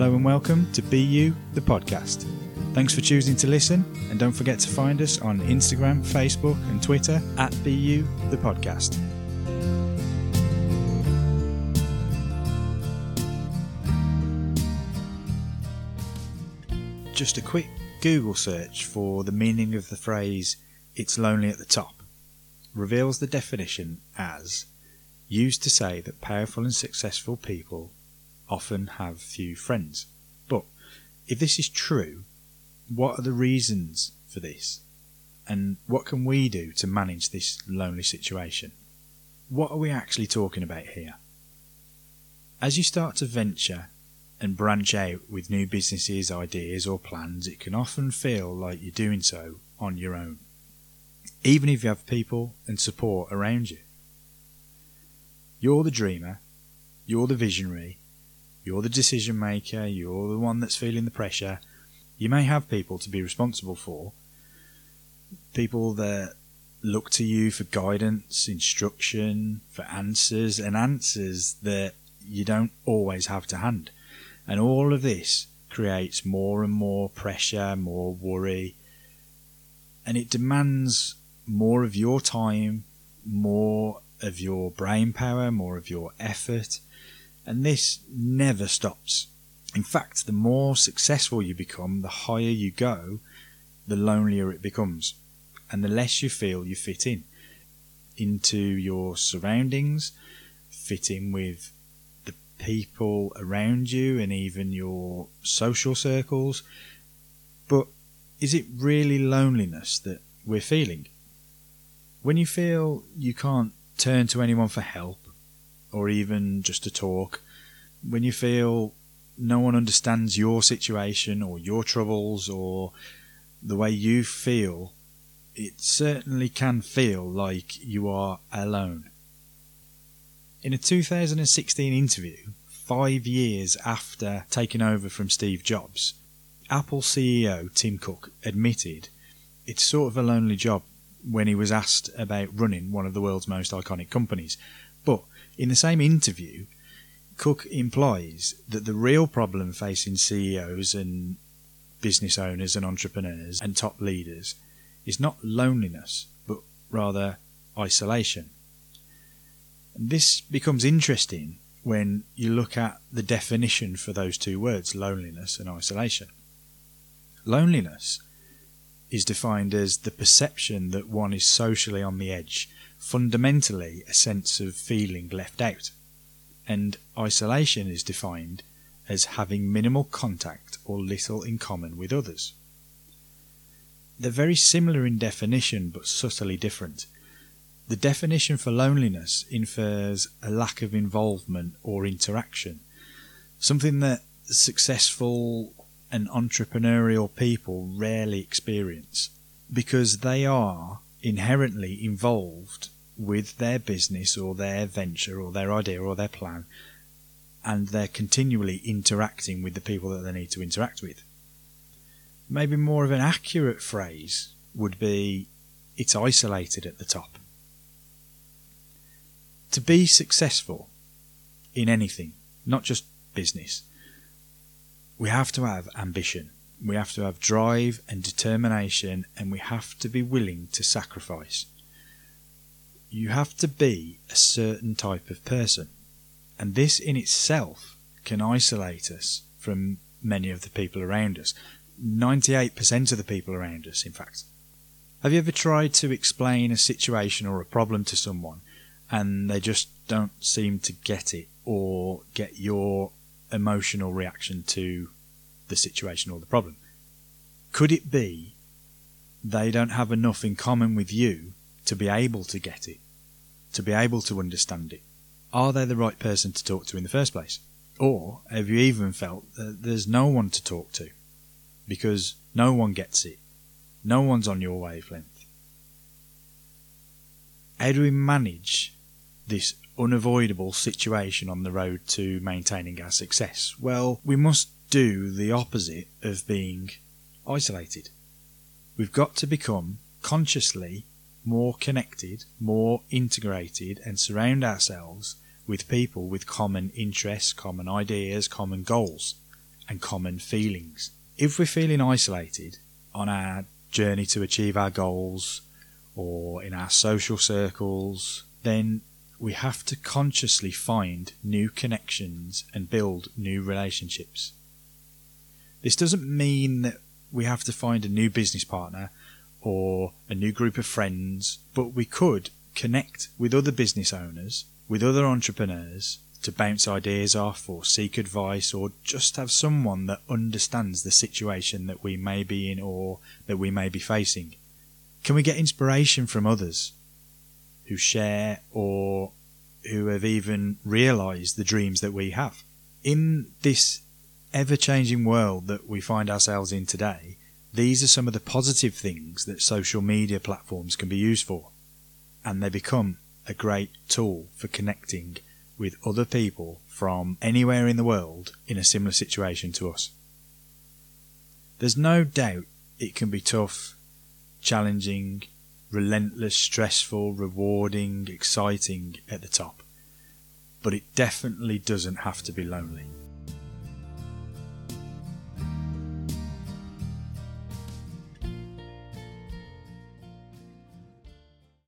Hello and welcome to Be You, the podcast. Thanks for choosing to listen, and don't forget to find us on Instagram, Facebook, and Twitter at Be You, the podcast. Just a quick Google search for the meaning of the phrase, it's lonely at the top, reveals the definition as used to say that powerful and successful people often have few friends. But if this is true, what are the reasons for this? And what can we do to manage this lonely situation? What are we actually talking about here? As you start to venture and branch out with new businesses, ideas, or plans, it can often feel like you're doing so on your own, even if you have people and support around you. You're the dreamer, you're the visionary, you're the decision maker, you're the one that's feeling the pressure. You may have people to be responsible for, people that look to you for guidance, instruction, for answers, and answers that you don't always have to hand. And all of this creates more and more pressure, more worry, and it demands more of your time, more of your brain power, more of your effort, and this never stops. In fact, the more successful you become, the higher you go, the lonelier it becomes, and the less you feel you fit in into your surroundings, fit in with the people around you and even your social circles. But is it really loneliness that we're feeling? When you feel you can't turn to anyone for help or even just to talk, when you feel no one understands your situation or your troubles or the way you feel, it certainly can feel like you are alone. In a 2016 interview, five years after taking over from Steve Jobs, Apple CEO Tim Cook admitted it's sort of a lonely job when he was asked about running one of the world's most iconic companies. But in the same interview, Cook implies that the real problem facing CEOs and business owners and entrepreneurs and top leaders is not loneliness, but rather isolation. This becomes interesting when you look at the definition for those two words, loneliness and isolation. Loneliness is defined as the perception that one is socially on the edge, fundamentally a sense of feeling left out. And isolation is defined as having minimal contact or little in common with others. They're very similar in definition but subtly different. The definition for loneliness infers a lack of involvement or interaction, something that successful and entrepreneurial people rarely experience because they are inherently involved with their business or their venture or their idea or their plan and they're continually interacting with the people that they need to interact with. Maybe more of an accurate phrase would be it's isolated at the top to be successful in anything, not just business, we have to have ambition. We have to have drive and determination, and we have to be willing to sacrifice. You have to be a certain type of person, and this in itself can isolate us from many of the people around us. 98% of the people around us, in fact. Have you ever tried to explain a situation or a problem to someone and they just don't seem to get it or get your emotional reaction to the situation or the problem. Could it be they don't have enough in common with you to be able to get it, to be able to understand it? Are they the right person to talk to in the first place? Or have you even felt that there's no one to talk to because no one gets it? No one's on your wavelength. How do we manage this unavoidable situation on the road to maintaining our success? Well, we must do the opposite of being isolated. We've got to become consciously more connected, more integrated, and surround ourselves with people with common interests, common ideas, common goals. and common feelings. If we're feeling isolated on our journey to achieve our goals or in our social circles, then we have to consciously find new connections and build new relationships. This doesn't mean that we have to find a new business partner or a new group of friends, but we could connect with other business owners, with other entrepreneurs to bounce ideas off or seek advice or just have someone that understands the situation that we may be in or that we may be facing. Can we get inspiration from others who share or who have even realized the dreams that we have? In this ever changing world that we find ourselves in today, these are some of the positive things that social media platforms can be used for, and they become a great tool for connecting with other people from anywhere in the world in a similar situation to us. There's no doubt it can be tough, challenging, relentless, stressful, rewarding, exciting at the top, but it definitely doesn't have to be lonely.